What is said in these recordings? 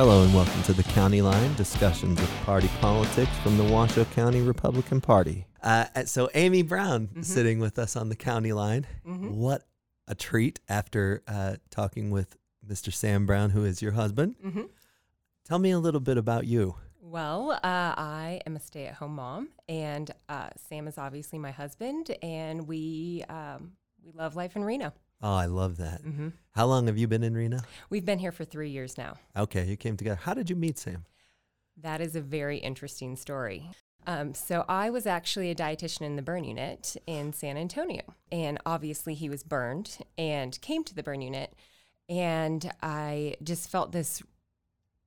Hello and welcome to the County Line discussions of party politics from the Washoe County Republican Party. Uh, so Amy Brown Mm-hmm. sitting with us on the County Line. Mhm. What a treat after uh, talking with Mr. Sam Brown, who is your husband. hmm Tell me a little bit about you. Well, uh, I am a stay-at-home mom, and uh, Sam is obviously my husband, and we um, we love life in Reno. Oh, I love that. hmm How long have you been in Reno? We've been here for three years now. Okay, you came together. How did you meet Sam? That is a very interesting story. Um, so I was actually a dietitian in the burn unit in San Antonio, and obviously he was burned and came to the burn unit, and I just felt this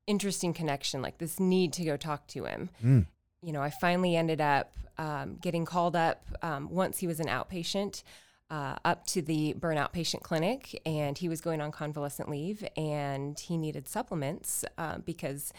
interesting connection, like this need to go talk to him. Mm. you know, I finally ended up um, getting called up um, once he was an outpatient uh, up to the burnout patient clinic, and he was going on convalescent leave, and he needed supplements uh, because.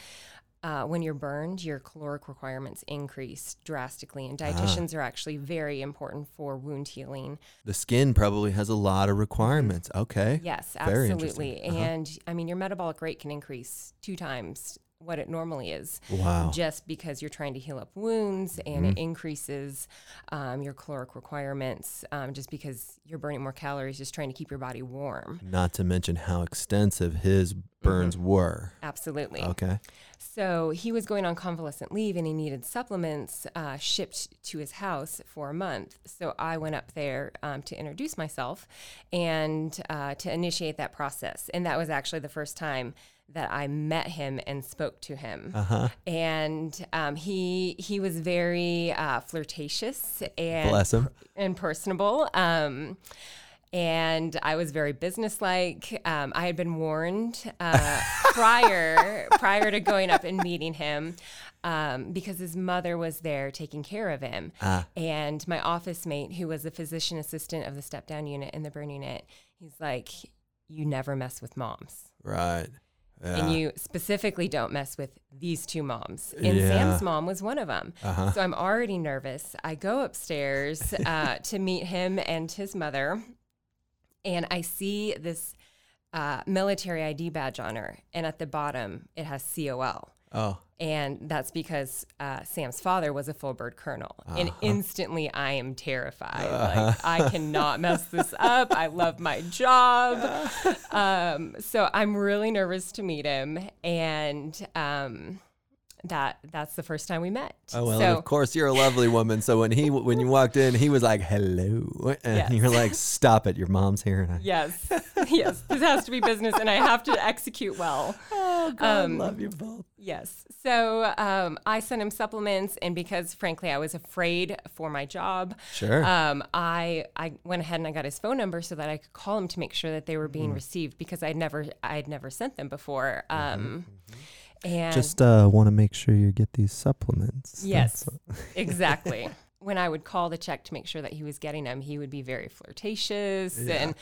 Uh, when you're burned, your caloric requirements increase drastically, and dietitians are actually very important for wound healing. The skin probably has a lot of requirements. Okay. Yes, Very absolutely. Uh-huh. And I mean, your metabolic rate can increase two times what it normally is. Wow. just because you're trying to heal up wounds and it increases um, your caloric requirements um, just because you're burning more calories just trying to keep your body warm. Not to mention how extensive his burns were. Absolutely. Okay. So he was going on convalescent leave and he needed supplements uh, shipped to his house for a month. So I went up there um, to introduce myself and uh, to initiate that process. And that was actually the first time that I met him and spoke to him. Uh huh. and um, he he was very uh, flirtatious and and personable. Um, and I was very businesslike. Um, I had been warned uh, prior prior to going up and meeting him um, because his mother was there taking care of him. Ah. And my office mate, who was the physician assistant of the step down unit in the burn unit, he's like, "You never mess with moms." Right. Yeah. and you specifically don't mess with these two moms. And Yeah. Sam's mom was one of them. Uh-huh. So I'm already nervous. I go upstairs uh, to meet him and his mother, and I see this uh, military ID badge on her, and at the bottom it has COL. oh. And that's because uh, Sam's father was a full bird colonel. And Uh-huh. instantly I am terrified. Like, I cannot mess this up. I love my job. Um, so I'm really nervous to meet him. And um, that that's the first time we met. Oh well, so, of course you're a lovely woman. So when he when you walked in, he was like, "Hello," and Yes. you're like, "Stop it! Your mom's here." And I, Yes, yes, this has to be business, and I have to execute well. oh God, Um, love you both. Yes. So um, I sent him supplements, and because frankly I was afraid for my job, Sure. um, I I went ahead and I got his phone number so that I could call him to make sure that they were Mm. being received because I'd never I'd never sent them before. Um, And Just uh, want to make sure you get these supplements. yes, exactly. When I would call to check to make sure that he was getting them, he would be very flirtatious and.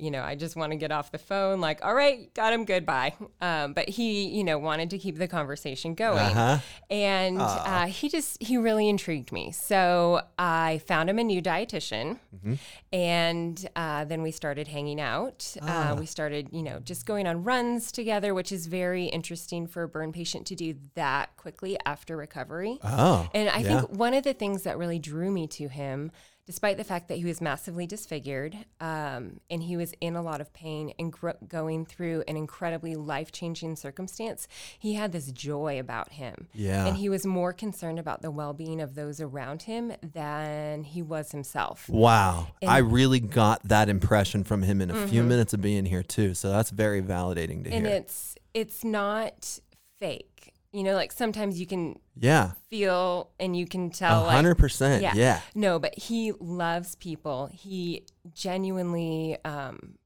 You know, I just want to get off the phone, like, all right, got him, goodbye. Um, but he, you know, wanted to keep the conversation going. Uh-huh. and uh, he just he really intrigued me so i found him a new dietitian Mm-hmm. and uh, then we started hanging out Ah. uh, we started you know just going on runs together which is very interesting for a burn patient to do that quickly after recovery Oh. and I yeah. think one of the things that really drew me to him, despite the fact that he was massively disfigured um, and he was in a lot of pain and gro- going through an incredibly life changing circumstance, he had this joy about him. Yeah. And he was more concerned about the well being of those around him than he was himself. Wow. And- I really got that impression from him in a Mm-hmm. few minutes of being here too. So that's very validating to And hear. And it's it's not fake. You know, like sometimes you can yeah. feel and you can tell like hundred percent. Yeah. Yeah. No, but he loves people. He genuinely um,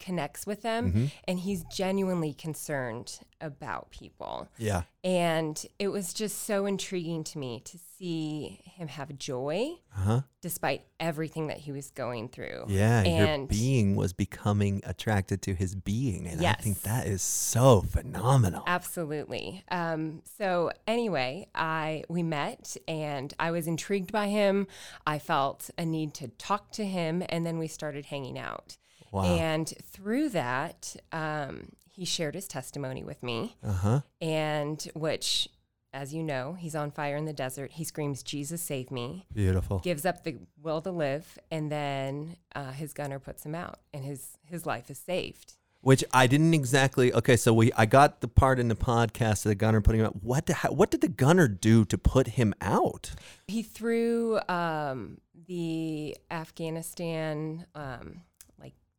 connects with them Mm-hmm. and he's genuinely concerned about people. Yeah. And it was just so intriguing to me to see him have joy Uh-huh. despite everything that he was going through. Yeah. your And being was becoming attracted to his being. And I think that is so phenomenal. Absolutely. Um, so anyway, I we met and I was intrigued by him. I felt a need to talk to him, and then we started hanging out. Wow. And through that, um, he shared his testimony with me, Uh huh. and which, as you know, he's on fire in the desert. He screams, Jesus, save me, Beautiful. gives up the will to live, and then uh, his gunner puts him out, and his, his life is saved. Which I didn't exactly. Okay, so we I got the part in the podcast of the gunner putting him out. What the, what did the gunner do to put him out? He threw um, the Afghanistan um,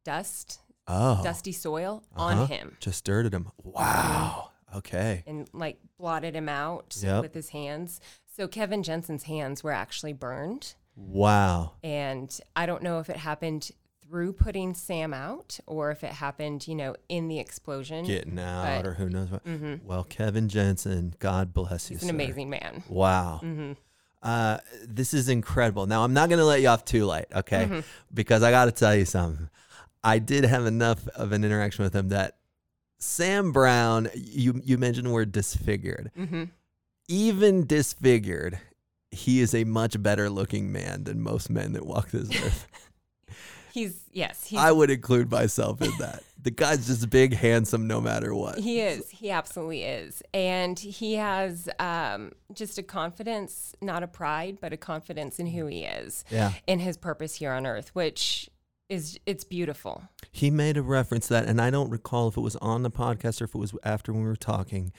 dust, Oh, dusty soil Uh-huh. on him just dirted him. Wow. Okay. and like blotted him out Yep. with his hands. So Kevin Jensen's hands were actually burned. Wow. And I don't know if it happened through putting Sam out or if it happened, you know, in the explosion. Getting out, But- or who knows what. Mhm. Well, Kevin Jensen, God bless you. He's an sir. amazing man. Wow. hmm Uh, this is incredible. Now, I'm not going to let you off too light, okay? Mhm. Because I got to tell you something. I did have enough of an interaction with him that Sam Brown, you, you mentioned the word disfigured. hmm Even disfigured, he is a much better looking man than most men that walk this earth. He's, yes, he's, I would include myself in that. The guy's just big, handsome, no matter what. he is. He absolutely is. And he has um, just a confidence, not a pride, but a confidence in who he is, Yeah. in his purpose here on earth, which is, it's beautiful. He made a reference to that, and I don't recall if it was on the podcast or if it was after when we were talking,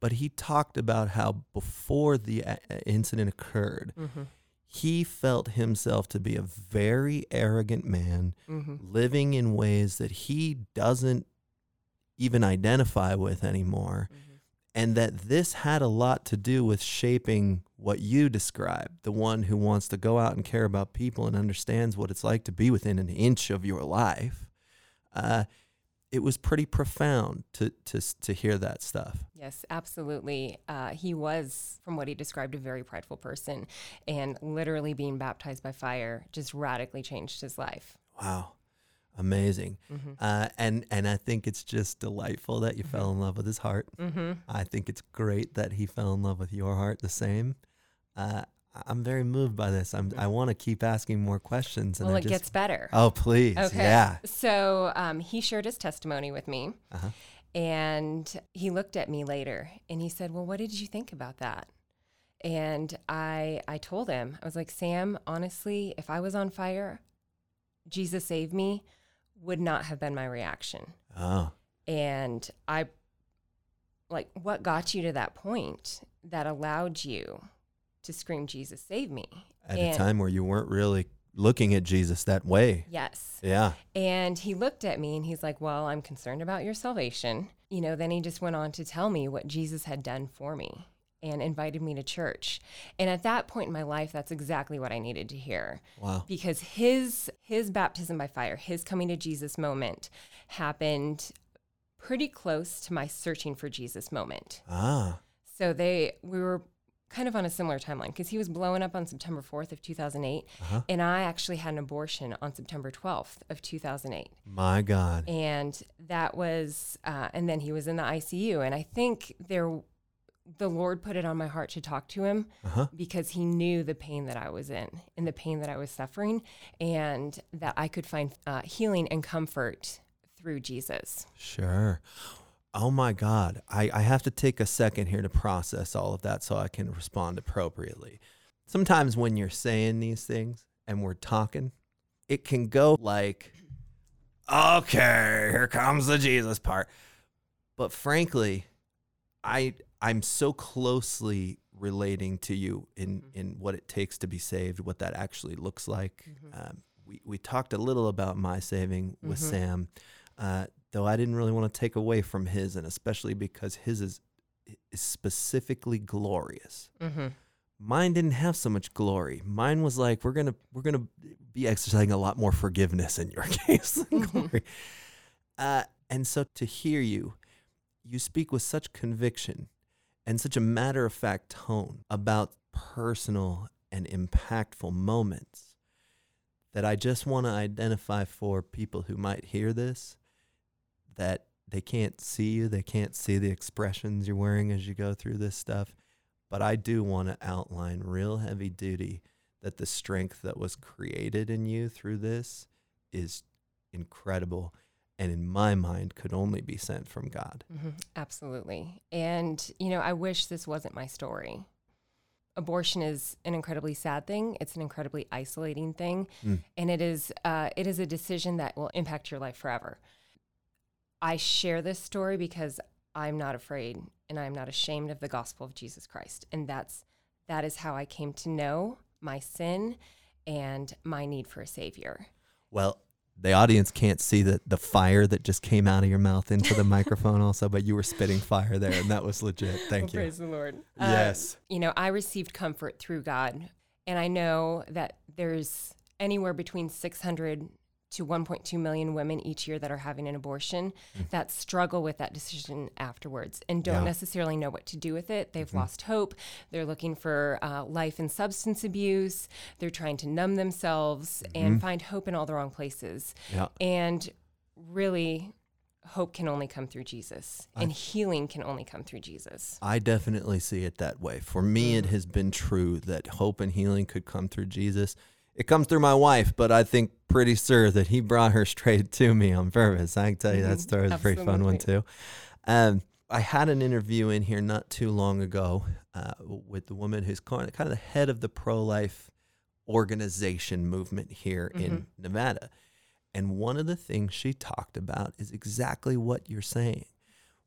but he talked about how before the uh, incident occurred, hmm he felt himself to be a very arrogant man hmm living in ways that he doesn't even identify with anymore. And that this had a lot to do with shaping what you describe, the one who wants to go out and care about people and understands what it's like to be within an inch of your life. Uh, it was pretty profound to, to, to hear that stuff. Yes, absolutely. Uh, he was, from what he described, a very prideful person, and literally being baptized by fire just radically changed his life. Wow. Amazing. hmm Uh, and, and I think it's just delightful that you fell in love with his heart. hmm I think it's great that he fell in love with your heart the same. Uh, I'm very moved by this. I'm, I want to keep asking more questions. And Well, I it just, gets better. Oh, please. Okay. Yeah. So um, he shared his testimony with me, Uh-huh. and he looked at me later and he said, "Well, what did you think about that?" And I I told him I was like, "Sam, honestly, if I was on fire, Jesus save me would not have been my reaction." Oh, And I like what got you to that point that allowed you to scream Jesus save me? at And- a time where you weren't really looking at Jesus that way. Yes. Yeah. And he looked at me and he's like, Well, I'm concerned about your salvation. You know, then he just went on to tell me what Jesus had done for me and invited me to church. And at that point in my life, that's exactly what I needed to hear Wow. because his his baptism by fire, his coming to Jesus moment happened pretty close to my searching for Jesus moment. Ah. So they we were kind of on a similar timeline because he was blowing up on September 4th of 2008 Uh-huh. and I actually had an abortion on September 12th of 2008 My God. and that was uh, and then he was in the ICU and I think there the Lord put it on my heart to talk to him Uh-huh. because he knew the pain that I was in and the pain that I was suffering and that I could find uh, healing and comfort through Jesus. Sure. Oh my God. I, I have to take a second here to process all of that so I can respond appropriately. Sometimes when you're saying these things and we're talking, it can go like, okay, here comes the Jesus part. But frankly, I I'm so closely relating to you in Mhm. in what it takes to be saved, what that actually looks like. Mhm. Um, we we talked a little about my saving with Mhm. Sam, uh, though I didn't really want to take away from his, and especially because his is is specifically glorious. Mm-hmm. Mine didn't have so much glory. Mine was like we're gonna we're gonna be exercising a lot more forgiveness in your case than Mhm. glory. Uh, and so to hear you, you speak with such conviction and such a matter of fact tone about personal and impactful moments that I just want to identify for people who might hear this that they can't see you, they can't see the expressions you're wearing as you go through this stuff. But I do want to outline real heavy duty that the strength that was created in you through this is incredible and in my mind could only be sent from God. hmm Absolutely. And, you know, I wish this wasn't my story. Abortion is an incredibly sad thing. It's an incredibly isolating thing, Mm. and it is uh, it is a decision that will impact your life forever. I share this story because I'm not afraid and I'm not ashamed of the gospel of Jesus Christ, and that's that is how I came to know my sin and my need for a savior. Well, the audience can't see the, the fire that just came out of your mouth into the microphone also, but you were spitting fire there and that was legit. Thank Well, you. Praise the Lord. Yes. Um, you know, I received comfort through God. And I know that there's anywhere between 600 to 1.2 million women each year that are having an abortion that struggle with that decision afterwards and don't Mm. Yeah. necessarily know what to do with it. They've Mhm. lost hope. They're looking for uh, life and substance abuse. They're trying to numb themselves and Mhm. find hope in all the wrong places. Yeah. And really, hope can only come through Jesus, I- and healing can only come through Jesus. I definitely see it that way. For me, it Mm. has been true that hope and healing could come through Jesus. It comes through my wife, but I think pretty sure that he brought her straight to me on purpose. I can tell you that Mhm. story is a pretty fun one too. Um, I had an interview in here not too long ago uh, with the woman who's kind of kind of the head of the pro-life organization movement here in Nevada. And one of the things she talked about is exactly what you're saying.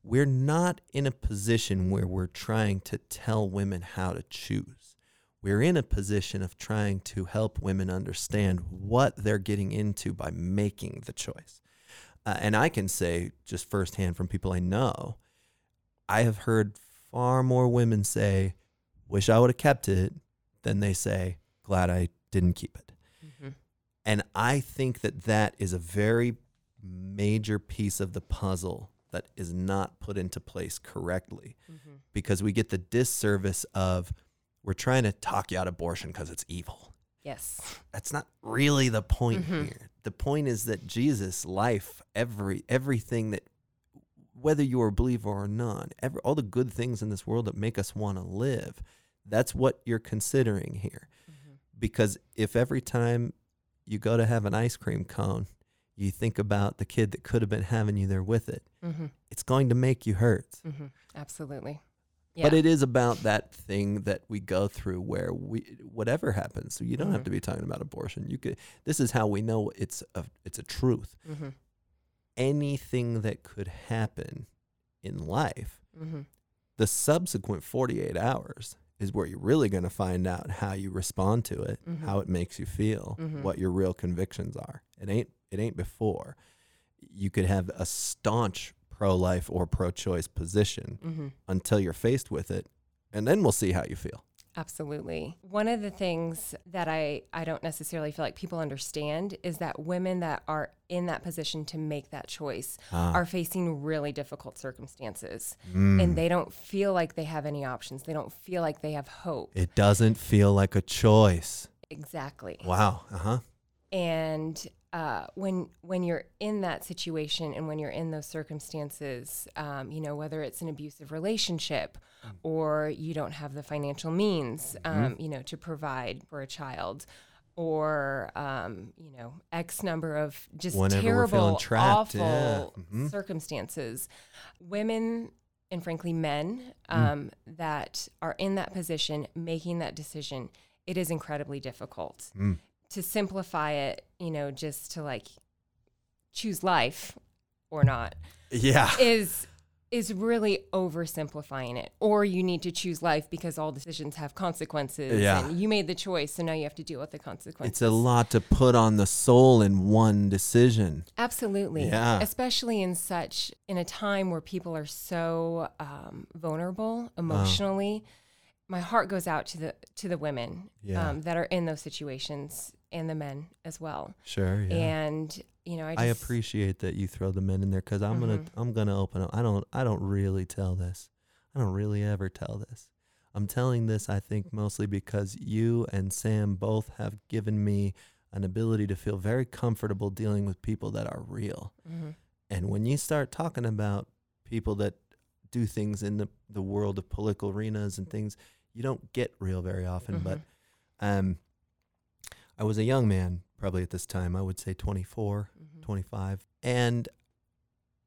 We're not in a position where we're trying to tell women how to choose. We're in a position of trying to help women understand what they're getting into by making the choice. Uh, and I can say, just firsthand from people I know, I have heard far more women say, Wish I would have kept it, than they say, Glad I didn't keep it. Mhm. And I think that that is a very major piece of the puzzle that is not put into place correctly Mhm. because we get the disservice of we're trying to talk you out of abortion because it's evil. Yes. That's not really the point Mhm. here. The point is that Jesus' life, every everything that whether you're a believer or not, every, all the good things in this world that make us want to live, that's what you're considering here Mhm. because if every time you go to have an ice cream cone, you think about the kid that could have been having you there with it, Mhm. it's going to make you hurt. Mhm. Absolutely. But it is about that thing that we go through where we whatever happens. So you don't have Mhm. to be talking about abortion. You could this is how we know it's a it's a truth. Mhm. Anything that could happen in life, Mhm. the subsequent 48 hours is where you're really going to find out how you respond to it, Mhm. how it makes you feel, Mhm. what your real convictions are. It ain't it ain't before. You could have a staunch pro-life or pro-choice position Mhm. until you're faced with it, and then we'll see how you feel. Absolutely. One of the things that I, I don't necessarily feel like people understand is that women that are in that position to make that choice Ah, are facing really difficult circumstances mm. and they don't feel like they have any options. They don't feel like they have hope. it doesn't feel like a choice. Exactly. Wow. Uh huh. and uh, when when you're in that situation and when you're in those circumstances, um, you know whether it's an abusive relationship Mm. or you don't have the financial means, Mm-hmm. um, you know, to provide for a child, or um, you know X number of just Whenever terrible, trapped, awful yeah. Mhm. circumstances, women and frankly men Mm. um, that are in that position making that decision, it is incredibly difficult Mm. To simplify it, you know, just to like choose life or not Yeah. is is really oversimplifying it. Or you need to choose life because all decisions have consequences Yeah. and you made the choice so now you have to deal with the consequences. It's a lot to put on the soul in one decision. Absolutely. Yeah. Especially in such in a time where people are so um, vulnerable emotionally. My heart goes out to the to the women Yeah. um, that are in those situations and the men as well. Sure. Yeah. And you know, I, just, I appreciate that you throw the men in there because I'm gonna Mhm. I'm gonna open up. I don't I don't really tell this. I don't really ever tell this. I'm telling this I think mostly because you and Sam both have given me an ability to feel very comfortable dealing with people that are real. Mhm. And when you start talking about people that do things in the, the world of political arenas and things, you don't get real very often. But um, I was a young man probably at this time. I would say 24, Mhm. 25. And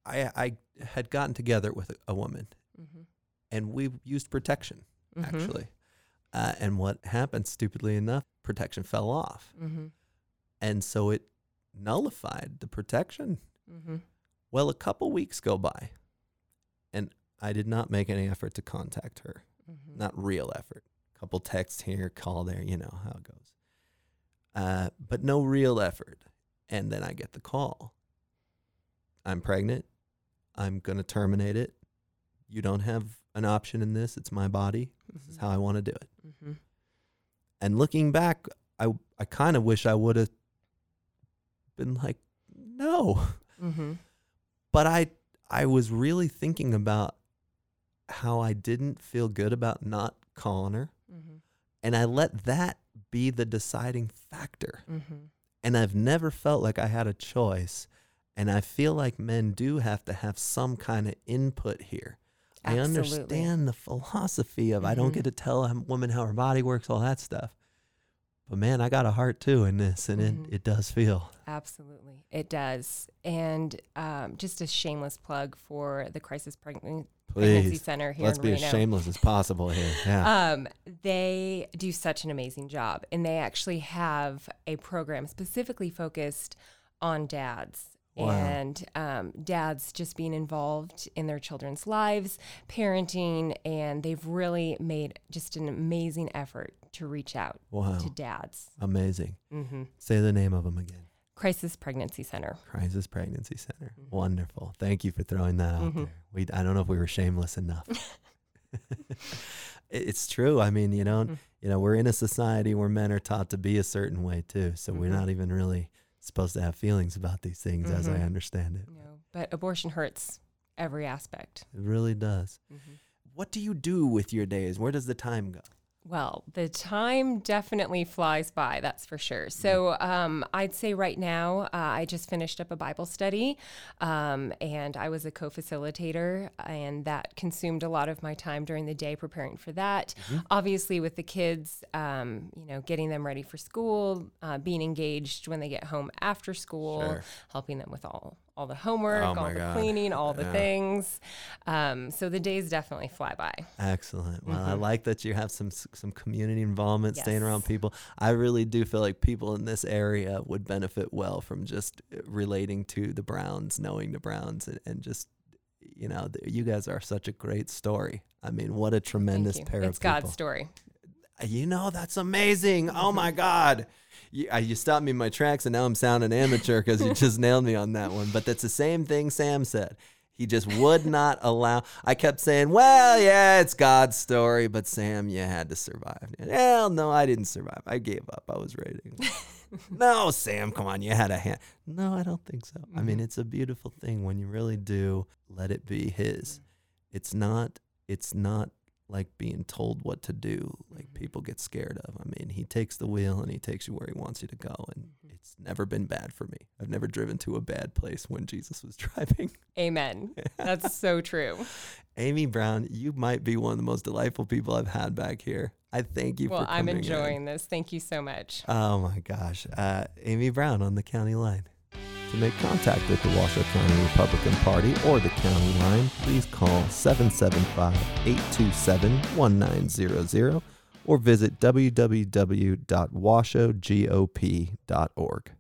I, I had gotten together with a, a woman Mhm. and we used protection Mhm. actually. Uh, and what happened, stupidly enough, protection fell off. Mhm. And so it nullified the protection. Mhm. Well, a couple weeks go by and I did not make any effort to contact her. Mhm. Not real effort. Couple texts here, call there, you know how it goes. Uh, but no real effort. And then I get the call. I'm pregnant. I'm going to terminate it. You don't have an option in this. It's my body. This is Mhm. how I want to do it. Mhm. And looking back, I I kind of wish I would have been like, no. Mhm. But I I was really thinking about how I didn't feel good about not calling her, Mhm. and I let that be the deciding factor. Mhm. And I've never felt like I had a choice. And I feel like men do have to have some kind of input here. Absolutely. I understand the philosophy of I don't Mhm. get to tell a woman how her body works, all that stuff. But man, I got a heart too in this, and Mhm. it, it does feel. Absolutely, it does. And um, just a shameless plug for the Crisis Pregnant- Pregnancy Center here let's be as shameless as possible here. Yeah. Um, they do such an amazing job, and they actually have a program specifically focused on dads. Wow. And um, dads just being involved in their children's lives, parenting, and they've really made just an amazing effort to reach out wow. to dads. Amazing. hmm Say the name of them again. Crisis Pregnancy Center. Crisis Pregnancy Center. Mhm. Wonderful. Thank you for throwing that out Mhm. there. We I don't know if we were shameless enough. It's true. I mean, you know, Mhm. you know, we're in a society where men are taught to be a certain way too. So we're Mhm. not even really supposed to have feelings about these things as I Mhm. understand it. No, but abortion hurts every aspect. It really does. Mhm. What do you do with your days? Where does the time go? Well, the time definitely flies by, that's for sure. So um, I'd say right now, uh, I just finished up a Bible study um, and I was a co facilitator, and that consumed a lot of my time during the day preparing for that. Obviously, with the kids, um, you know, getting them ready for school, uh, being engaged when they get home after school, Sure. helping them with all. All the homework, Oh all the God. cleaning, all the Yeah. things. Um, so the days definitely fly by. Excellent. Well, I Mhm. like that you have some some community involvement, staying around people. I really do feel like people in this area would benefit well from just uh, relating to the Browns, knowing the Browns, and, and just you know, you guys are such a great story. I mean, what a tremendous pair It's of people. God's story. You know, that's amazing. Oh Mm-hmm. my God. You, uh, you stopped me in my tracks, and now I'm sounding amateur because you just nailed me on that one. But that's the same thing Sam said. He just would not allow. I kept saying, well, yeah, it's God's story, but Sam, you had to survive. Hell, no, I didn't survive. I gave up. I was ready. no, Sam, come on. You had a hand. No, I don't think so. I mean, Mhm. it's a beautiful thing when you really do let it be His. It's not. It's not like being told what to do like Mhm. people get scared of. I mean, he takes the wheel and he takes you where he wants you to go and Mhm. it's never been bad for me. I've never driven to a bad place when Jesus was driving. Amen. That's so true. Amy Brown, you might be one of the most delightful people I've had back here. I thank you. Well, I'm coming in. enjoying this. Thank you so much. Oh my gosh. Uh, Amy Brown on the county line. To make contact with the Washoe County Republican Party or the county line, please call 775 827 1900 or visit www.washoegop.org.